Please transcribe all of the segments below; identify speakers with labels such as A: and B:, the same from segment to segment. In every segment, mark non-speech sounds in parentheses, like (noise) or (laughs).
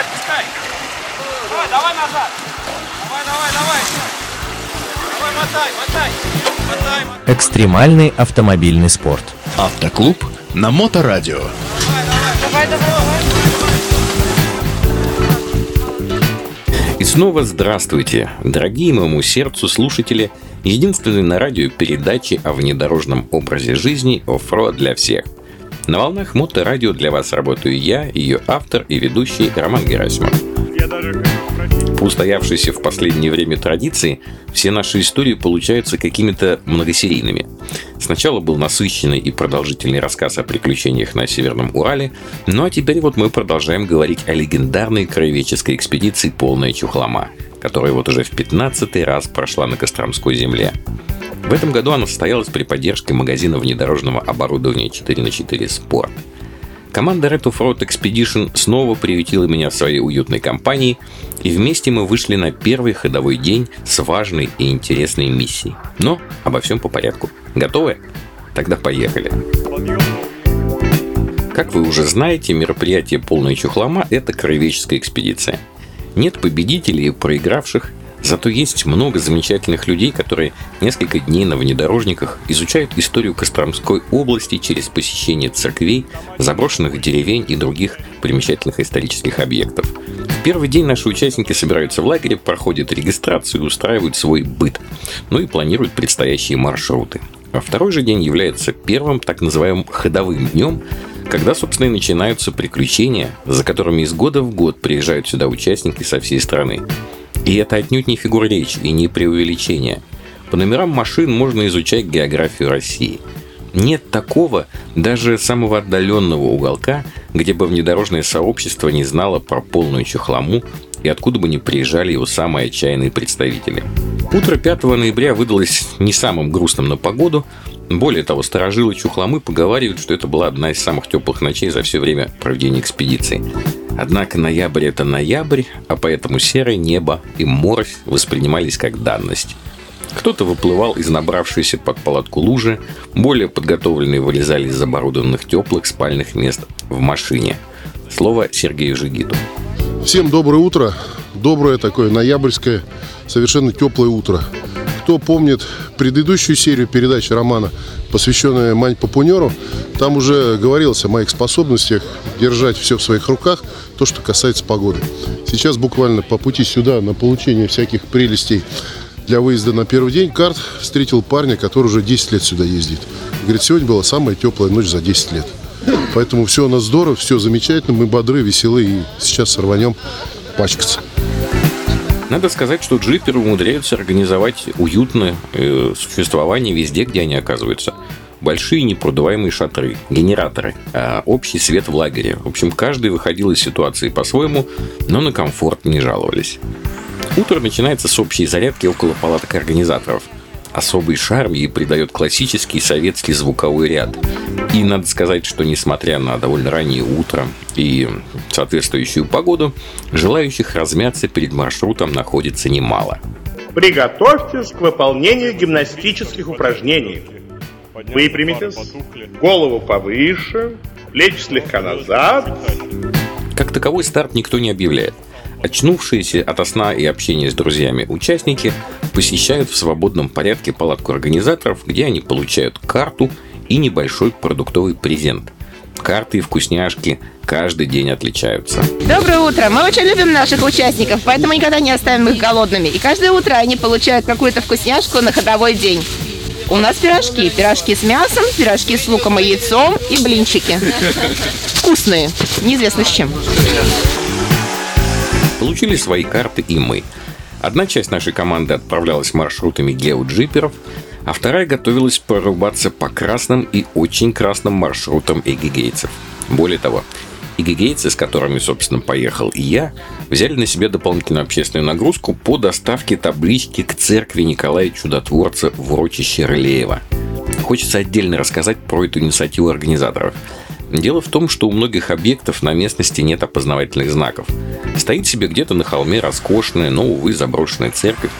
A: отпускай. Давай, давай назад. Давай, давай, давай. Давай, мотай, мотай. Мотай, мотай.
B: Экстремальный автомобильный спорт.
C: Автоклуб на Моторадио.
A: Давай, давай, давай.
D: И снова здравствуйте, дорогие моему сердцу слушатели единственной на радио передачи о внедорожном образе жизни off-road для всех. На волнах Моторадио для вас работаю я, ее автор и ведущий Роман Герасимов. По устоявшейся в последнее время традиции, все наши истории получаются какими-то многосерийными. Сначала был насыщенный и продолжительный рассказ о приключениях на Северном Урале, ну а теперь вот мы продолжаем говорить о легендарной краеведческой экспедиции «Полная чухлома», которая вот уже в 15 раз прошла на Костромской земле. В этом году она состоялась при поддержке магазина внедорожного оборудования 4 на 4 Sport. Команда Red Off-Road Expedition снова приютила меня в своей уютной компании, и вместе мы вышли на первый ходовой день с важной и интересной миссией. Но обо всем по порядку. Готовы? Тогда поехали. Как вы уже знаете, мероприятие «Полная чухлома» — это краеведческая экспедиция. Нет победителей и проигравших, Зато есть много замечательных людей, которые несколько дней на внедорожниках изучают историю Костромской области через посещение церквей, заброшенных деревень и других примечательных исторических объектов. В первый день наши участники собираются в лагере, проходят регистрацию устраивают свой быт, ну и планируют предстоящие маршруты. А второй же день является первым так называемым ходовым днем, когда, собственно, и начинаются приключения, за которыми из года в год приезжают сюда участники со всей страны. И это отнюдь не фигура речи и не преувеличение. По номерам машин можно изучать географию России. Нет такого, даже самого отдаленного уголка, где бы внедорожное сообщество не знало про полную чехлому и откуда бы не приезжали его самые отчаянные представители. Утро 5 ноября выдалось не самым грустным на погоду. Более того, сторожилы чухломы поговаривают, что это была одна из самых теплых ночей за все время проведения экспедиции. Однако ноябрь – это ноябрь, а поэтому серое небо и морось воспринимались как данность. Кто-то выплывал из набравшейся под палатку лужи, более подготовленные вылезали из оборудованных теплых спальных мест в машине. Слово Сергею Жигиту.
E: Всем доброе утро. Доброе такое ноябрьское, совершенно теплое утро. Кто помнит предыдущую серию передач романа, посвященную Мань Папунеру, там уже говорилось о моих способностях держать все в своих руках, то, что касается погоды. Сейчас буквально по пути сюда на получение всяких прелестей для выезда на первый день карт встретил парня, который уже 10 лет сюда ездит. Говорит, сегодня была самая теплая ночь за 10 лет. Поэтому все у нас здорово, все замечательно, мы бодры, веселы и сейчас сорванем пачкаться.
D: Надо сказать, что джиперы умудряются организовать уютное э, существование везде, где они оказываются. Большие непродуваемые шатры, генераторы, а общий свет в лагере. В общем, каждый выходил из ситуации по-своему, но на комфорт не жаловались. Утро начинается с общей зарядки около палаток организаторов – особый шарм ей придает классический советский звуковой ряд. И надо сказать, что несмотря на довольно раннее утро и соответствующую погоду, желающих размяться перед маршрутом находится немало.
F: Приготовьтесь к выполнению гимнастических упражнений. Выпрямитесь, голову повыше, плечи слегка назад.
D: Как таковой старт никто не объявляет – Очнувшиеся от сна и общения с друзьями участники посещают в свободном порядке палатку организаторов, где они получают карту и небольшой продуктовый презент. Карты и вкусняшки каждый день отличаются.
G: Доброе утро! Мы очень любим наших участников, поэтому никогда не оставим их голодными. И каждое утро они получают какую-то вкусняшку на ходовой день. У нас пирожки. Пирожки с мясом, пирожки с луком и яйцом и блинчики. Вкусные. Неизвестно с чем.
D: Получили свои карты и мы. Одна часть нашей команды отправлялась маршрутами геоджиперов, а вторая готовилась прорубаться по красным и очень красным маршрутам эгигейцев. Более того, эгигейцы, с которыми, собственно, поехал и я, взяли на себя дополнительную общественную нагрузку по доставке таблички к церкви Николая Чудотворца в урочище Рылеева. Хочется отдельно рассказать про эту инициативу организаторов – Дело в том, что у многих объектов на местности нет опознавательных знаков. Стоит себе где-то на холме роскошная, но, увы, заброшенная церковь.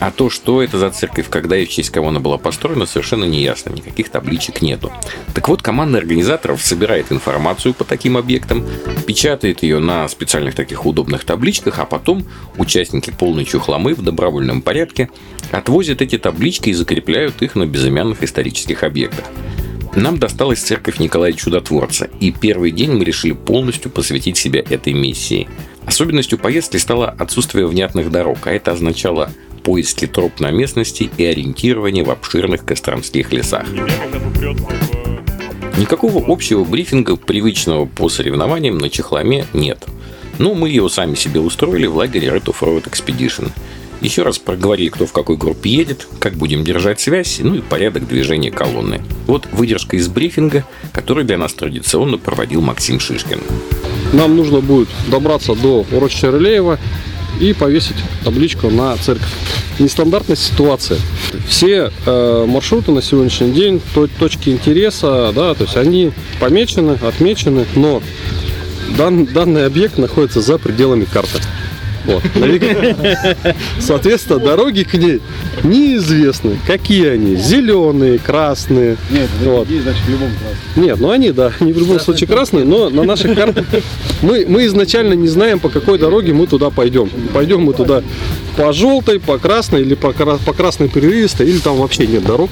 D: А то, что это за церковь, когда и в честь кого она была построена, совершенно не ясно. Никаких табличек нету. Так вот, команда организаторов собирает информацию по таким объектам, печатает ее на специальных таких удобных табличках, а потом участники полной чухломы в добровольном порядке отвозят эти таблички и закрепляют их на безымянных исторических объектах. Нам досталась церковь Николая Чудотворца, и первый день мы решили полностью посвятить себя этой миссии. Особенностью поездки стало отсутствие внятных дорог, а это означало поиски троп на местности и ориентирование в обширных костромских лесах. Никакого общего брифинга, привычного по соревнованиям на Чехломе, нет. Ну, мы его сами себе устроили в лагере Red of Road Expedition. Еще раз проговорили, кто в какой группе едет, как будем держать связь, ну и порядок движения колонны. Вот выдержка из брифинга, который для нас традиционно проводил Максим Шишкин.
H: Нам нужно будет добраться до урочища Рылеева и повесить табличку на церковь. Нестандартная ситуация. Все э, маршруты на сегодняшний день, то, точки интереса, да, то есть они помечены, отмечены, но дан, данный объект находится за пределами карты. Вот. (laughs) Соответственно, дороги к ней неизвестны. Какие они? Зеленые, красные. Нет, вот. значит, в любом красном. Нет, ну они, да, не в любом случае красные, но на наших картах мы, мы изначально не знаем, по какой дороге мы туда пойдем. Пойдем мы туда по желтой, по красной или по, по красной прерывистой, или там вообще нет дорог.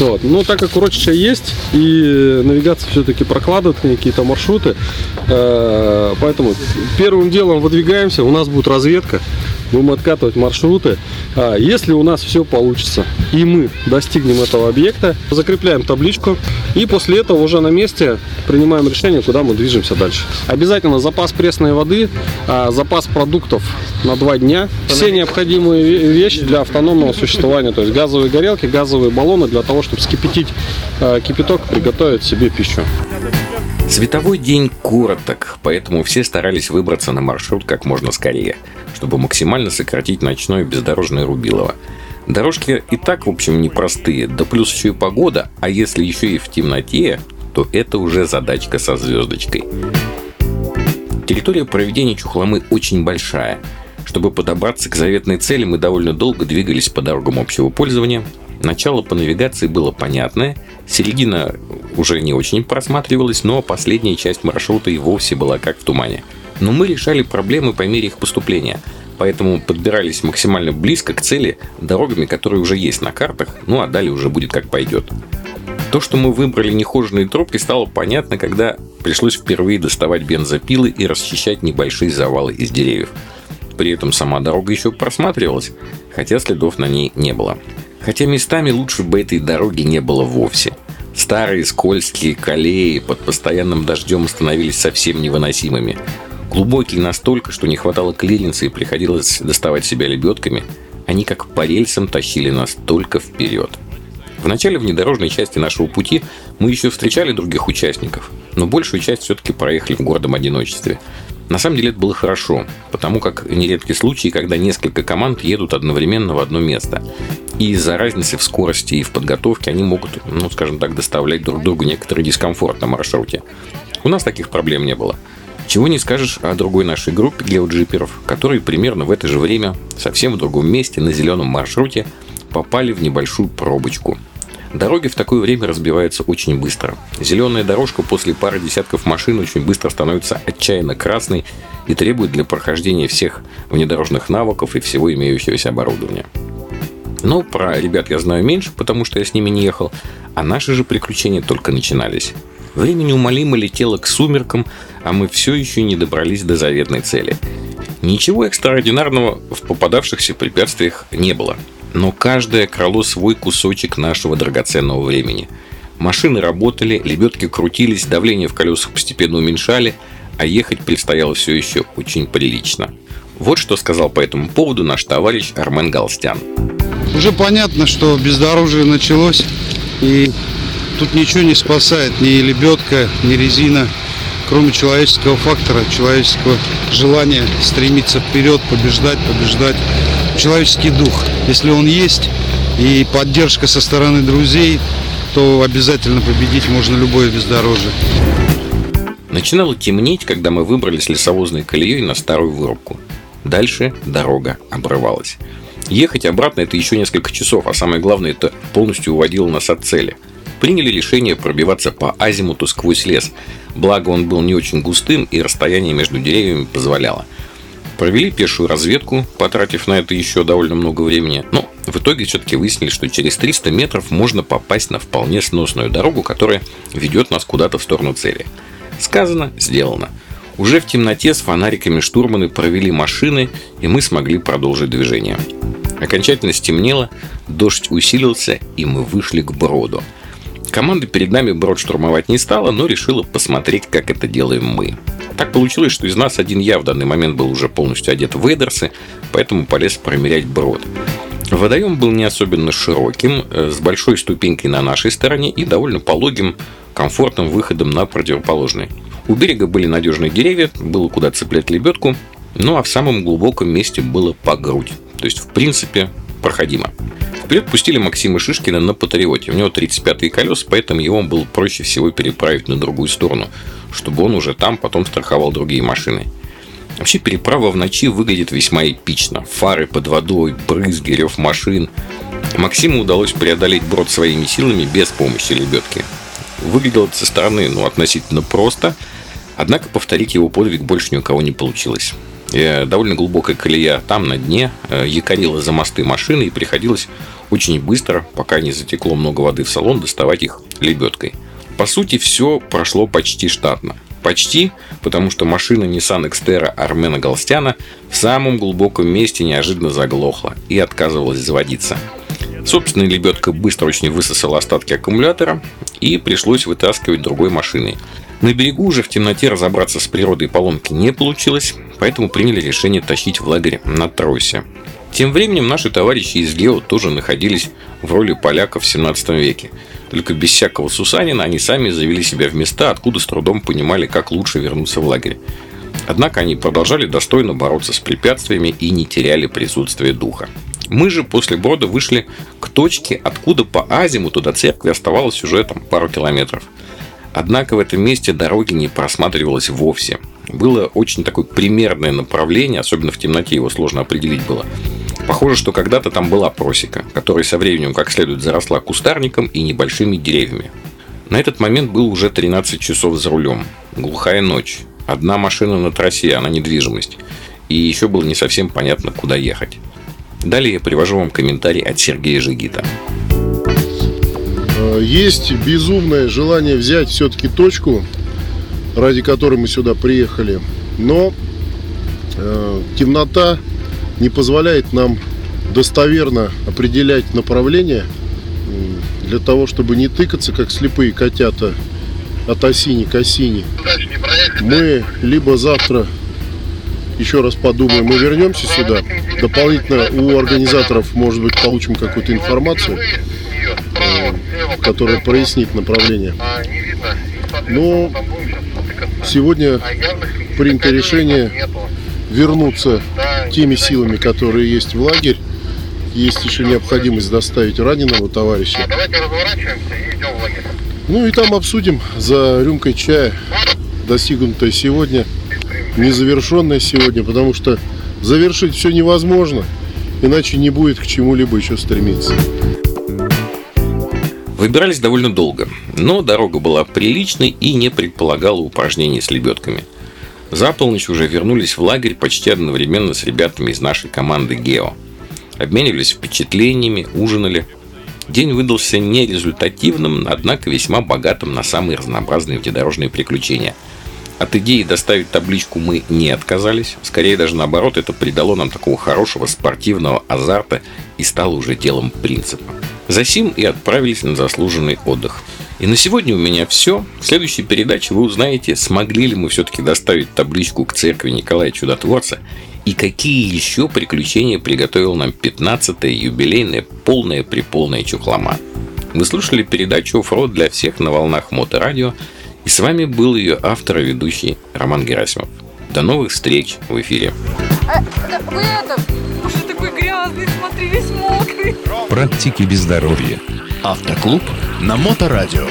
H: Вот. Но так как урочище есть, и навигация все-таки прокладывает какие-то маршруты, э, поэтому первым делом выдвигаемся, у нас будет разведка, будем откатывать маршруты. А если у нас все получится, и мы достигнем этого объекта, закрепляем табличку, и после этого уже на месте принимаем решение, куда мы движемся дальше. Обязательно запас пресной воды, а, запас продуктов на два дня, все необходимые вещи для автономного существования, то есть газовые горелки, газовые баллоны для того, чтобы скипятить а, кипяток, приготовить себе пищу.
D: Световой день короток, поэтому все старались выбраться на маршрут как можно скорее, чтобы максимально сократить ночное бездорожное Рубилово. Дорожки и так, в общем, непростые, да плюс еще и погода, а если еще и в темноте, то это уже задачка со звездочкой. Территория проведения Чухломы очень большая. Чтобы подобраться к заветной цели, мы довольно долго двигались по дорогам общего пользования. Начало по навигации было понятное, середина уже не очень просматривалась, но последняя часть маршрута и вовсе была как в тумане. Но мы решали проблемы по мере их поступления, поэтому подбирались максимально близко к цели дорогами, которые уже есть на картах, ну а далее уже будет как пойдет. То, что мы выбрали нехоженные тропки, стало понятно, когда пришлось впервые доставать бензопилы и расчищать небольшие завалы из деревьев. При этом сама дорога еще просматривалась, хотя следов на ней не было. Хотя местами лучше бы этой дороги не было вовсе. Старые скользкие колеи под постоянным дождем становились совсем невыносимыми. Глубокие настолько, что не хватало клиренса и приходилось доставать себя лебедками, они как по рельсам тащили нас только вперед. В начале внедорожной части нашего пути мы еще встречали других участников, но большую часть все-таки проехали в гордом одиночестве. На самом деле это было хорошо, потому как нередки случаи, когда несколько команд едут одновременно в одно место. И из-за разницы в скорости и в подготовке они могут, ну, скажем так, доставлять друг другу некоторый дискомфорт на маршруте. У нас таких проблем не было. Чего не скажешь о другой нашей группе геоджиперов, которые примерно в это же время, совсем в другом месте, на зеленом маршруте, попали в небольшую пробочку – Дороги в такое время разбиваются очень быстро. Зеленая дорожка после пары десятков машин очень быстро становится отчаянно красной и требует для прохождения всех внедорожных навыков и всего имеющегося оборудования. Но про ребят я знаю меньше, потому что я с ними не ехал, а наши же приключения только начинались. Время неумолимо летело к сумеркам, а мы все еще не добрались до заветной цели. Ничего экстраординарного в попадавшихся препятствиях не было – но каждое крало свой кусочек нашего драгоценного времени. Машины работали, лебедки крутились, давление в колесах постепенно уменьшали, а ехать предстояло все еще очень прилично. Вот что сказал по этому поводу наш товарищ Армен Галстян.
I: Уже понятно, что бездорожье началось, и тут ничего не спасает, ни лебедка, ни резина, кроме человеческого фактора, человеческого желания стремиться вперед, побеждать, побеждать человеческий дух. Если он есть и поддержка со стороны друзей, то обязательно победить можно любое бездорожье.
D: Начинало темнеть, когда мы выбрались лесовозной колеей на старую вырубку. Дальше дорога обрывалась. Ехать обратно это еще несколько часов, а самое главное, это полностью уводило нас от цели. Приняли решение пробиваться по азимуту сквозь лес, благо он был не очень густым и расстояние между деревьями позволяло. Провели пешую разведку, потратив на это еще довольно много времени, но в итоге все-таки выяснили, что через 300 метров можно попасть на вполне сносную дорогу, которая ведет нас куда-то в сторону цели. Сказано, сделано. Уже в темноте с фонариками штурманы провели машины, и мы смогли продолжить движение. Окончательно стемнело, дождь усилился, и мы вышли к броду. Команда перед нами брод штурмовать не стала, но решила посмотреть, как это делаем мы. Так получилось, что из нас один я в данный момент был уже полностью одет в вейдерсы, поэтому полез промерять брод. Водоем был не особенно широким, э, с большой ступенькой на нашей стороне и довольно пологим, комфортным выходом на противоположный. У берега были надежные деревья, было куда цеплять лебедку, ну а в самом глубоком месте было по грудь. То есть, в принципе, проходимо. Вперед пустили Максима Шишкина на Патриоте. У него 35-е колеса, поэтому его было проще всего переправить на другую сторону, чтобы он уже там потом страховал другие машины. Вообще переправа в ночи выглядит весьма эпично. Фары под водой, брызги, рев машин. Максиму удалось преодолеть брод своими силами без помощи лебедки. Выглядело со стороны ну, относительно просто, однако повторить его подвиг больше ни у кого не получилось. И довольно глубокая колея там на дне, э, якорила за мосты машины и приходилось очень быстро, пока не затекло много воды в салон, доставать их лебедкой. По сути, все прошло почти штатно. Почти, потому что машина Nissan Xterra Армена Галстяна в самом глубоком месте неожиданно заглохла и отказывалась заводиться. Собственная лебедка быстро очень высосала остатки аккумулятора и пришлось вытаскивать другой машиной. На берегу уже в темноте разобраться с природой поломки не получилось, поэтому приняли решение тащить в лагерь на тросе. Тем временем наши товарищи из Гео тоже находились в роли поляков в 17 веке – только без всякого Сусанина они сами завели себя в места, откуда с трудом понимали, как лучше вернуться в лагерь. Однако они продолжали достойно бороться с препятствиями и не теряли присутствие духа. Мы же после брода вышли к точке, откуда по азимуту до церкви оставалось уже там пару километров. Однако в этом месте дороги не просматривалось вовсе. Было очень такое примерное направление, особенно в темноте его сложно определить было. Похоже, что когда-то там была просека, которая со временем как следует заросла кустарником и небольшими деревьями. На этот момент был уже 13 часов за рулем. Глухая ночь. Одна машина на трассе, а на недвижимость. И еще было не совсем понятно, куда ехать. Далее я привожу вам комментарий от Сергея Жигита.
E: Есть безумное желание взять все-таки точку, ради которой мы сюда приехали. Но э, темнота не позволяет нам достоверно определять направление для того, чтобы не тыкаться, как слепые котята от осени к осени. Мы либо завтра еще раз подумаем и вернемся сюда. Дополнительно у организаторов, может быть, получим какую-то информацию, которая прояснит направление. Но сегодня принято решение вернуться теми силами, которые есть в лагерь. Есть еще необходимость доставить раненого товарища. Ну и там обсудим за рюмкой чая, достигнутое сегодня, незавершенное сегодня, потому что завершить все невозможно, иначе не будет к чему-либо еще стремиться.
D: Выбирались довольно долго, но дорога была приличной и не предполагала упражнений с лебедками – за полночь уже вернулись в лагерь почти одновременно с ребятами из нашей команды «Гео». Обменивались впечатлениями, ужинали. День выдался нерезультативным, однако весьма богатым на самые разнообразные внедорожные приключения. От идеи доставить табличку мы не отказались. Скорее даже наоборот, это придало нам такого хорошего спортивного азарта и стало уже делом принципа. Засим и отправились на заслуженный отдых. И на сегодня у меня все. В следующей передаче вы узнаете, смогли ли мы все-таки доставить табличку к церкви Николая Чудотворца и какие еще приключения приготовил нам 15-е юбилейное полное приполное чухлома. Вы слушали передачу «Оффроуд» для всех на волнах Моторадио, и с вами был ее автор и ведущий Роман Герасимов. До новых встреч в эфире. А,
J: вы это, грязный, смотри, весь мокрый.
B: Практики без здоровья.
C: Автоклуб на Моторадио.